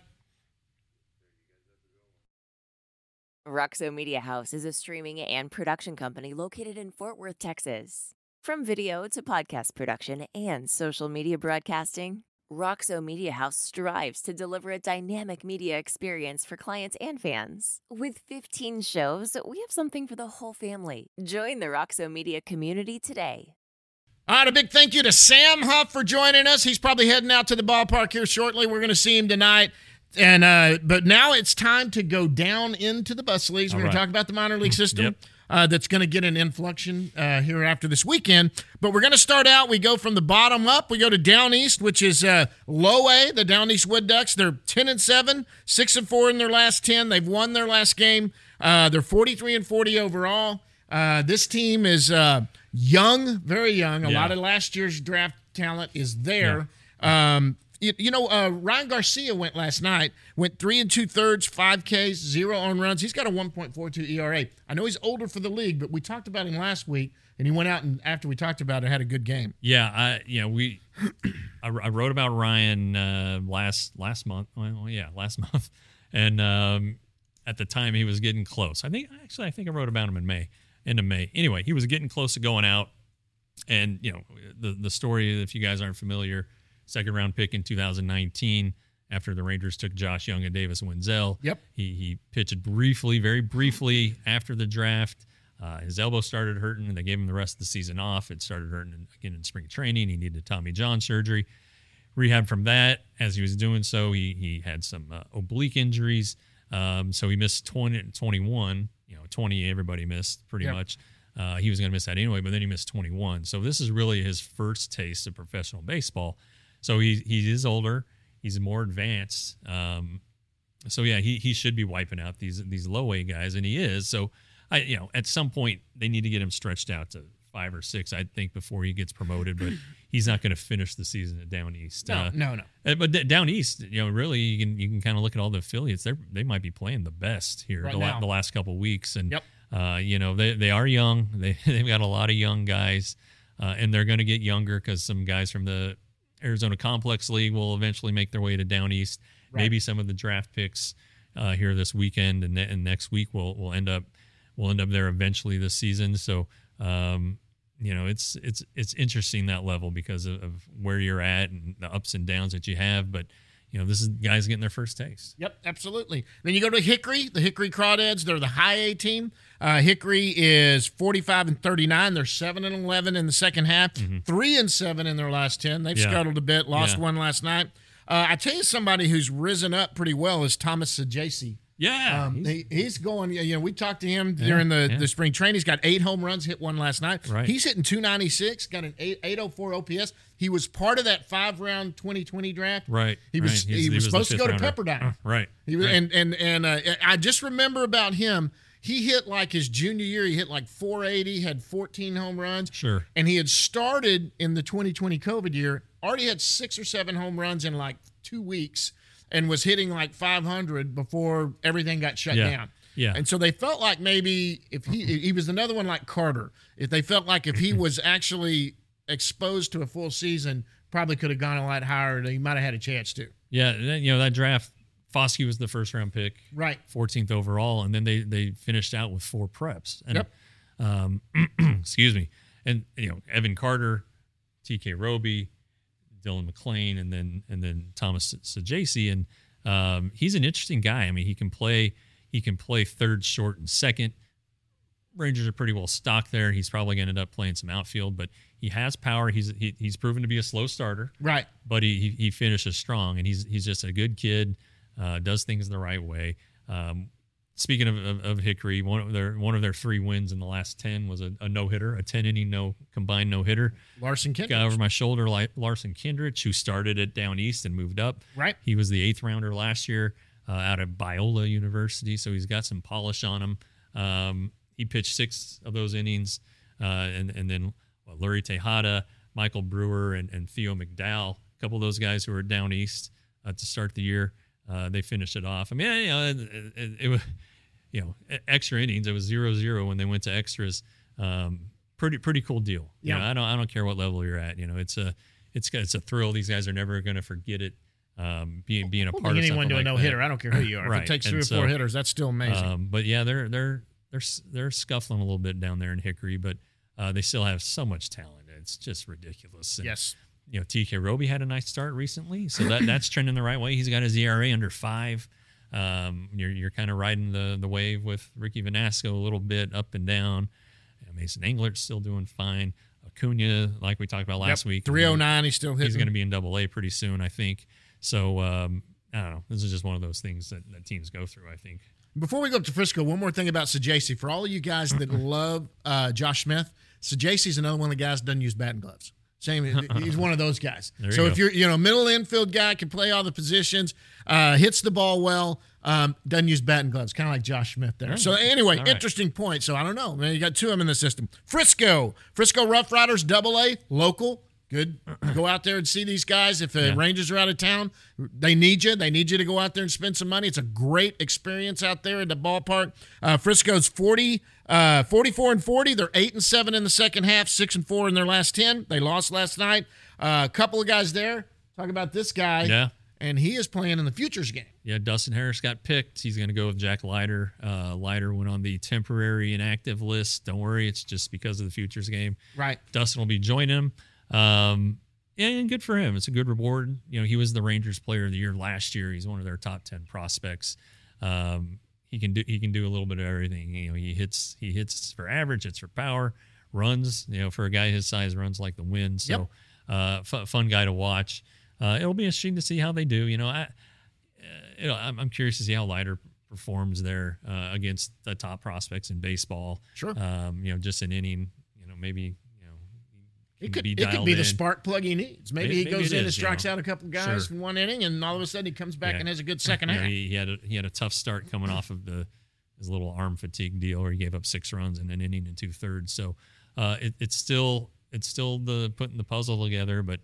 Roxo Media House is a streaming and production company located in Fort Worth, Texas. From video to podcast production and social media broadcasting, Roxo Media House strives to deliver a dynamic media experience for clients and fans. With 15 shows, we have something for the whole family. Join the Roxo Media community today. All right, a big thank you to Sam Huff for joining us. He's probably heading out to the ballpark here shortly. We're going to see him tonight. And uh, but now it's time to go down into the bus leagues. We're All going to right. talk about the minor league system. Yep. Uh, that's going to get an inflection uh, here after this weekend. But we're going to start out. We go from the bottom up. We go to down east, which is uh, low A, the down east Wood Ducks. They're ten and seven, six and four in their last ten. They've won their last game. Uh, they're forty three and forty overall. Uh, this team is uh, young, very young. A Yeah. lot of last year's draft talent is there. Um, you, you know, uh, Ryan Garcia went last night, went three and two thirds, five Ks, zero on runs. He's got a 1.42 ERA. I know he's older for the league, but we talked about him last week, and he went out and after we talked about it, had a good game. Yeah, I know we I, I wrote about Ryan uh, last last month. Well, yeah, last month, and um, at the time he was getting close. I think actually I think I wrote about him in May, end of May. Anyway, he was getting close to going out, and you know the the story. If you guys aren't familiar, second round pick in 2019 after the Rangers took Josh Jung and Davis Wendzel. Yep. He he pitched briefly, very briefly after the draft. Uh, his elbow started hurting, and they gave him the rest of the season off. It started hurting again in spring training. He needed Tommy John surgery. Rehab from that. As he was doing so, he he had some uh, oblique injuries. Um, so he missed 20, 21. You know, 20 everybody missed pretty Yep. much. Uh, he was going to miss that anyway, but then he missed 21. So this is really his first taste of professional baseball. So he he is older. He's more advanced. Um, so yeah, he he should be wiping out these these low A guys, and he is. So I you know at some point they need to get him stretched out to five or six, I think, before he gets promoted. But he's not going to finish the season at Down East. No, Uh, no, no. uh, But d- down east, you know, really, you can you can kind of look at all the affiliates. They they might be playing the best here Right the, la- the last couple weeks, and Yep. uh, you know they they are young. They they've got a lot of young guys, uh, and they're going to get younger because some guys from the Arizona Complex League will eventually make their way to down east. Right. Maybe some of the draft picks uh, here this weekend and, ne- and next week will will end up will end up there eventually this season. So, um, you know, it's it's it's interesting that level because of, of where you're at and the ups and downs that you have. But you know, this is guys getting their first taste. Yep, absolutely. Then you go to Hickory, the Hickory Crawdads. They're the high A team. Uh, Hickory is 45 and 39. They're 7 and 11 in the second half, 3 and 7 in their last 10. They've Mm-hmm. Yeah. scuttled a bit, lost Yeah. one last night. Uh, I tell you, somebody who's risen up pretty well is Thomas Saggese. Yeah, Um, he's- he, he's going. You know, we talked to him during the, yeah. the spring training. He's got eight home runs, hit one last night. Right. He's hitting 296, got an 8, 804 OPS. He was part of that five round 2020 draft. right. He was right. He's- he, was, supposed to go to. Pepperdine. Uh, right. He was, right. and and and uh, I just remember about him. He hit like his junior year. He hit like 480, had 14 home runs. Sure. And he had started in the 2020 COVID year. Already had six or seven home runs in like two weeks, and was hitting like 500 before everything got shut Yeah. down. Yeah. And so they felt like maybe if he he was another one like Carter, if they felt like if he was actually exposed to a full season, probably could have gone a lot higher. And He might have had a chance to. Yeah, you know that draft. Foscue was the first round pick, Right. 14th overall, and then they they finished out with four preps. And, Yep. Um, excuse me, and you know Evan Carter, T.K. Roby, Dylan MacLean, and then and then Thomas Saggese, and um, he's an interesting guy. I mean, he can play he can play third, short, and second. Rangers are pretty well stocked there. He's probably going to end up playing some outfield, but he has power. He's he, he's proven to be a slow starter Right. but he, he he finishes strong, and he's he's just a good kid. Uh, does things the right way. Um, speaking of, of, of Hickory, one of their one of their three wins in the last ten was a, a no hitter, a ten inning no combined no hitter. Larson Guy Kendrick. over my shoulder, like Larson Kindreich, who started it down east and moved up. Right. He was the eighth rounder last year uh, out of Biola University, so he's got some polish on him. Um, he pitched six of those innings, uh, and and then well, Leury Tejada, Michael Brewer, and, and Theo McDowell, a couple of those guys who were down east uh, to start the year. Uh, they finished it off. I mean, you know, it, it, it was you know extra innings. It was zero zero when they went to extras. Um, pretty pretty cool deal. You Yeah. know, I don't I don't care what level you're at. You know, it's a it's it's a thrill. These guys are never going to forget it. Um, being being a Well, part of anyone something do a like no that. hitter. I don't care who you are. If Right, it takes and three or so, four hitters, that's still amazing. Um, but yeah, they're they're they're they're scuffling a little bit down there in Hickory, but uh, they still have so much talent. It's just ridiculous. And, yes. you know, TK Roby had a nice start recently, so that that's trending the right way. He's got his ERA under five. Um, you're you're kind of riding the the wave with Ricky Vanasco a little bit up and down. Mason Englert's still doing fine. Acuna, like we talked about last Yep. week, 309, he's still hitting. He's going to be in Double A pretty soon, I think. So um, I don't know. This is just one of those things that, that teams go through. I think. Before we go up to Frisco, one more thing about Saggese. For all of you guys that love uh, Josh Smith, Saggese's another one of the guys that doesn't use batting gloves. Same, he's one of those guys. You so if you're, you know, middle infield guy can play all the positions, uh, hits the ball well, um, doesn't use batting gloves, kind of like Josh Smith there. So anyway, right. interesting point. So I don't know, man. You got two of them in the system. Frisco, Frisco Rough Riders, Double A, local. Good. Go out there and see these guys. If the Yeah. Rangers are out of town, they need you. They need you to go out there and spend some money. It's a great experience out there at the ballpark. Uh, Frisco's 40, uh, 44 and 40. They're 8 and 7 in the second half, 6 and 4 in their last 10. They lost last night. Uh, a couple of guys there. Talk about this guy. Yeah. And he is playing in the Futures game. Yeah, Dustin Harris got picked. He's going to go with Jack Leiter. Uh, Leiter went on the temporary inactive list. Don't worry, it's just because of the futures game. Right. Dustin will be joining him. Um, and good for him. It's a good reward. You know, he was the Rangers Player of the Year last year. He's one of their top ten prospects. Um, he can do he can do a little bit of everything. You know, he hits he hits for average, hits for power, runs. You know, for a guy his size, runs like the wind. So, uh, fu- fun guy to watch. Uh, it'll be interesting to see how they do. You know, I uh, you know, I'm, I'm curious to see how Leiter performs there uh, against the top prospects in baseball. Sure. Um, you know, just an inning. You know, maybe you know. he It could, it could be the spark plug he needs. Maybe, Maybe- he goes it in and is, you strikes know. out a couple guys Sure. in one inning, and all of a sudden he comes back Yeah. and has a good second You half. he, he had a, he had a tough start coming off of the his little arm fatigue deal where he gave up six runs in an inning and two thirds. So uh, it, it's still it's still the putting the puzzle together. But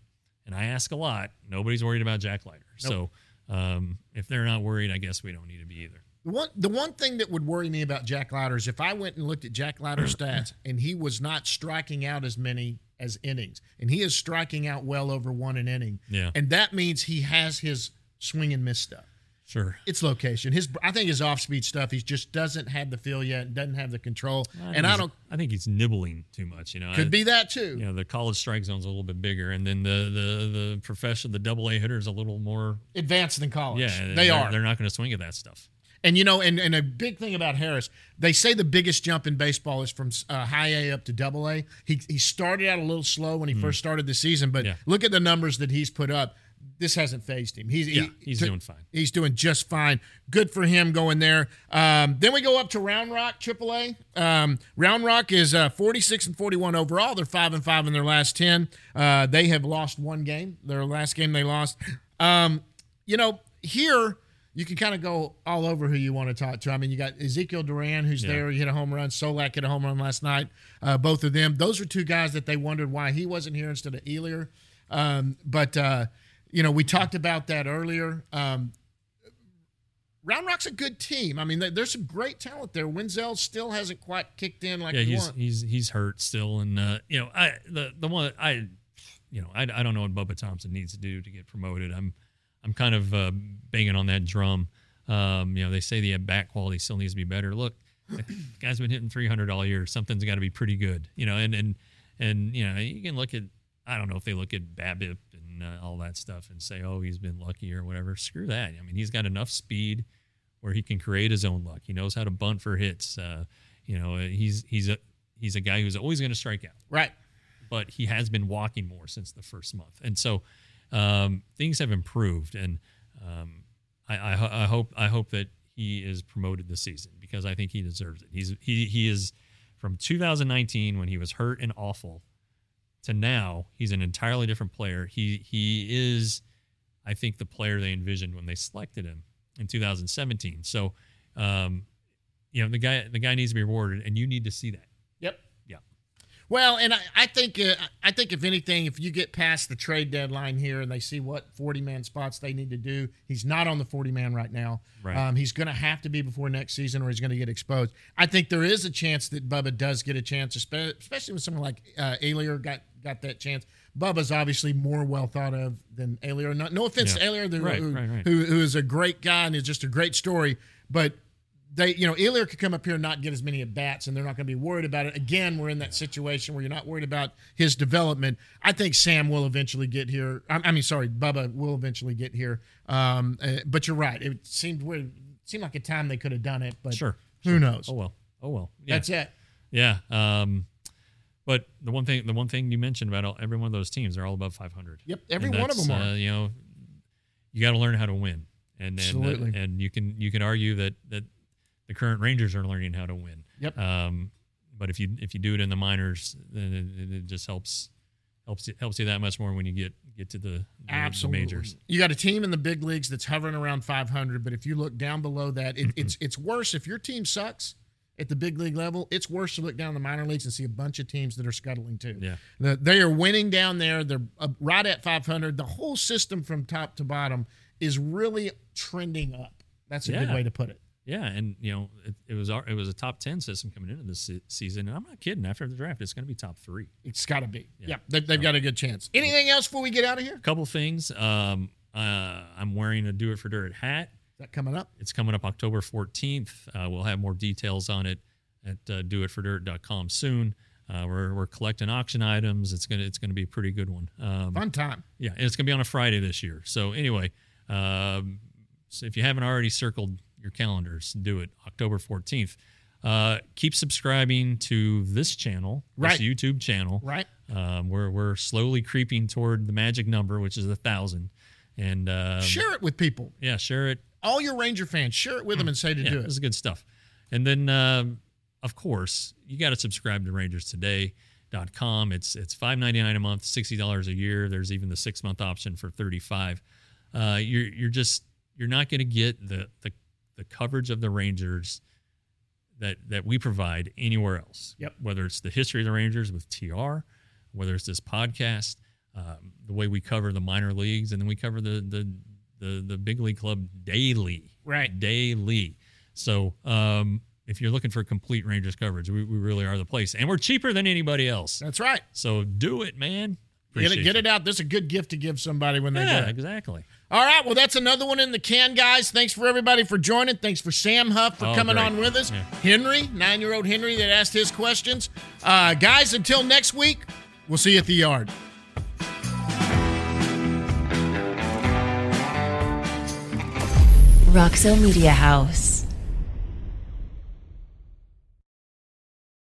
and I ask a lot. Nobody's worried about Jack Leiter. So um, if they're not worried, I guess we don't need to be either. The one, the one thing that would worry me about Jack Leiter is if I went and looked at Jack Leiter's stats and he was not striking out as many as innings, and he is striking out well over one an inning, Yeah. and that means he has his swing and miss stuff. Sure. It's location. His I think his off speed stuff. He just doesn't have the feel yet. Doesn't have the control. and I don't. I think he's nibbling too much. You know, Could I- be that too. You know, the college strike zone's a little bit bigger, and then the the the professional, the double A hitter is a little more. Advanced than college. Yeah, they they're- are. They're not going to swing at that stuff. And you know, and, and a big thing about Harris, they say the biggest jump in baseball is from uh, high A up to double A. He he started out a little slow when he first started the season, but. Yeah. look at the numbers that he's put up. This hasn't phased him. He's Yeah, he- he's to- doing fine. He's doing just fine. Good for him going there. Um, then we go up to Round Rock AAA. Um, Round Rock is uh, 46 and 41 overall. They're five and five in their last 10. Uh, they have lost one game. Their last game they lost. Um, you know, here you can kind of go all over who you want to talk to. I mean, you got Ezekiel Duran, who's Yeah. there. He hit a home run. Solak hit a home run last night. Uh, both of them. Those are two guys that they wondered why he wasn't here instead of Elier. Um, but uh, you know, we talked about that earlier. Um, Round Rock's a good team. I mean, there's some great talent there. Wendzel still hasn't quite kicked in like yeah, he's want. he's he's hurt still, and uh, you know, I the the one I, you know, I, I don't know what Bubba Thompson needs to do to get promoted. I'm I'm kind of uh, banging on that drum. Um, you know, they say the bat quality still needs to be better. Look, guy's been hitting 300 all year. Something's got to be pretty good, you know. And and and you know, you can look at I don't know if they look at BABIP and uh, all that stuff and say, oh, he's been lucky or whatever. Screw that. I mean, he's got enough speed where he can create his own luck. He knows how to bunt for hits. Uh, you know, he's he's a he's a guy who's always going to strike out. right. But he has been walking more since the first month, and so um, things have improved. And um, I, I, I hope I hope that he is promoted this season because I think he deserves it. He's he he is from 2019 when he was hurt and awful to now he's an entirely different player. He he is I think the player they envisioned when they selected him in 2017. So um, you know the guy the guy needs to be rewarded and you need to see that. Well, and I, I think uh, I think if anything, if you get past the trade deadline here and they see what forty man spots they need to do, he's not on the forty man right now. Right. Um, he's going to have to be before next season, or he's going to get exposed. I think there is a chance that Bubba does get a chance, especially with someone like uh, Elier got got that chance. Bubba's obviously more well thought of than Elier. No, no offense Yeah. to Elier, the, Right, who, right. Who, who is a great guy and is just a great story, but they, you know, Elier could come up here and not get as many at bats, and they're not going to be worried about it. Again, we're in that situation where you're not worried about his development. I think Sam will eventually get here. I, I mean, sorry, Bubba will eventually get here. Um, uh, but you're right. It seemed weird. It seemed like a time they could have done it, but Sure. who sure. knows? Oh well. Oh well. Yeah. That's it. Yeah. Um, but the one thing, the one thing you mentioned about all, every one of those teams, they're all above 500. Yep, every one of them are. Uh, you know, you got to learn how to win, and and, uh, and you can you can argue that that the current Rangers are learning how to win. Yep. Um, but if you if you do it in the minors, then it, it just helps helps you, helps you that much more when you get get to the, the, Absolutely. majors. You got a team in the big leagues that's hovering around 500, but if you look down below that, it, it's it's worse. If your team sucks at the big league level, it's worse to look down the minor leagues and see a bunch of teams that are scuttling too. Yeah. The- they are winning down there. They're uh, right at 500. The whole system from top to bottom is really trending up. That's a good way to put it. Yeah, and you know it, it was our, it was a top ten system coming into this se- season, and I'm not kidding. After the draft, it's going to be top three. It's got to be. Yeah. Yeah, they, they've got a good chance. Anything else before we get out of here? Is couple things. Um, uh, I'm wearing a Do It for Dirt hat. Is that coming up? It's coming up October 14th. Uh, we'll have more details on it at uh, doitfordirt.com soon. Uh, we're, we're collecting auction items. It's gonna it's gonna be a pretty good one. Um, Fun time. yeah, and it's gonna be on a Friday this year. So anyway, um, so if you haven't already circled your calendars, do it October 14th. Uh, keep subscribing to this channel, Right. this YouTube channel. Right. Um, we're we're slowly creeping toward the magic number, which is a thousand. And um, Share it with people. yeah, share it. All your Ranger fans, share it with them and say to Yeah, do it. this is good stuff. And then, um, of course, you got to subscribe to Rangers Today. Dot com. It's it's five ninety nine a month, sixty dollars a year. There's even the six month option for thirty five. Uh, you're you're just you're not going to get the, the the coverage of the Rangers that that we provide anywhere else. Yep. Whether it's the history of the Rangers with TR, whether it's this podcast, um, the way we cover the minor leagues, and then we cover the the the, the big league club daily. Right. Daily. So um, if you're looking for complete Rangers coverage, we, we really are the place, and we're cheaper than anybody else. That's right. So do it, man. Get it, get it out. This is a good gift to give somebody when they Yeah, get it. exactly. All right, well, that's another one in the can, guys. Thanks for everybody for joining. Thanks for Sam Huff for Oh, coming great. on with us. Yeah. Henry, nine year old Henry, that asked his questions. Uh, guys, until next week, we'll see you at the yard. Roxo Media House.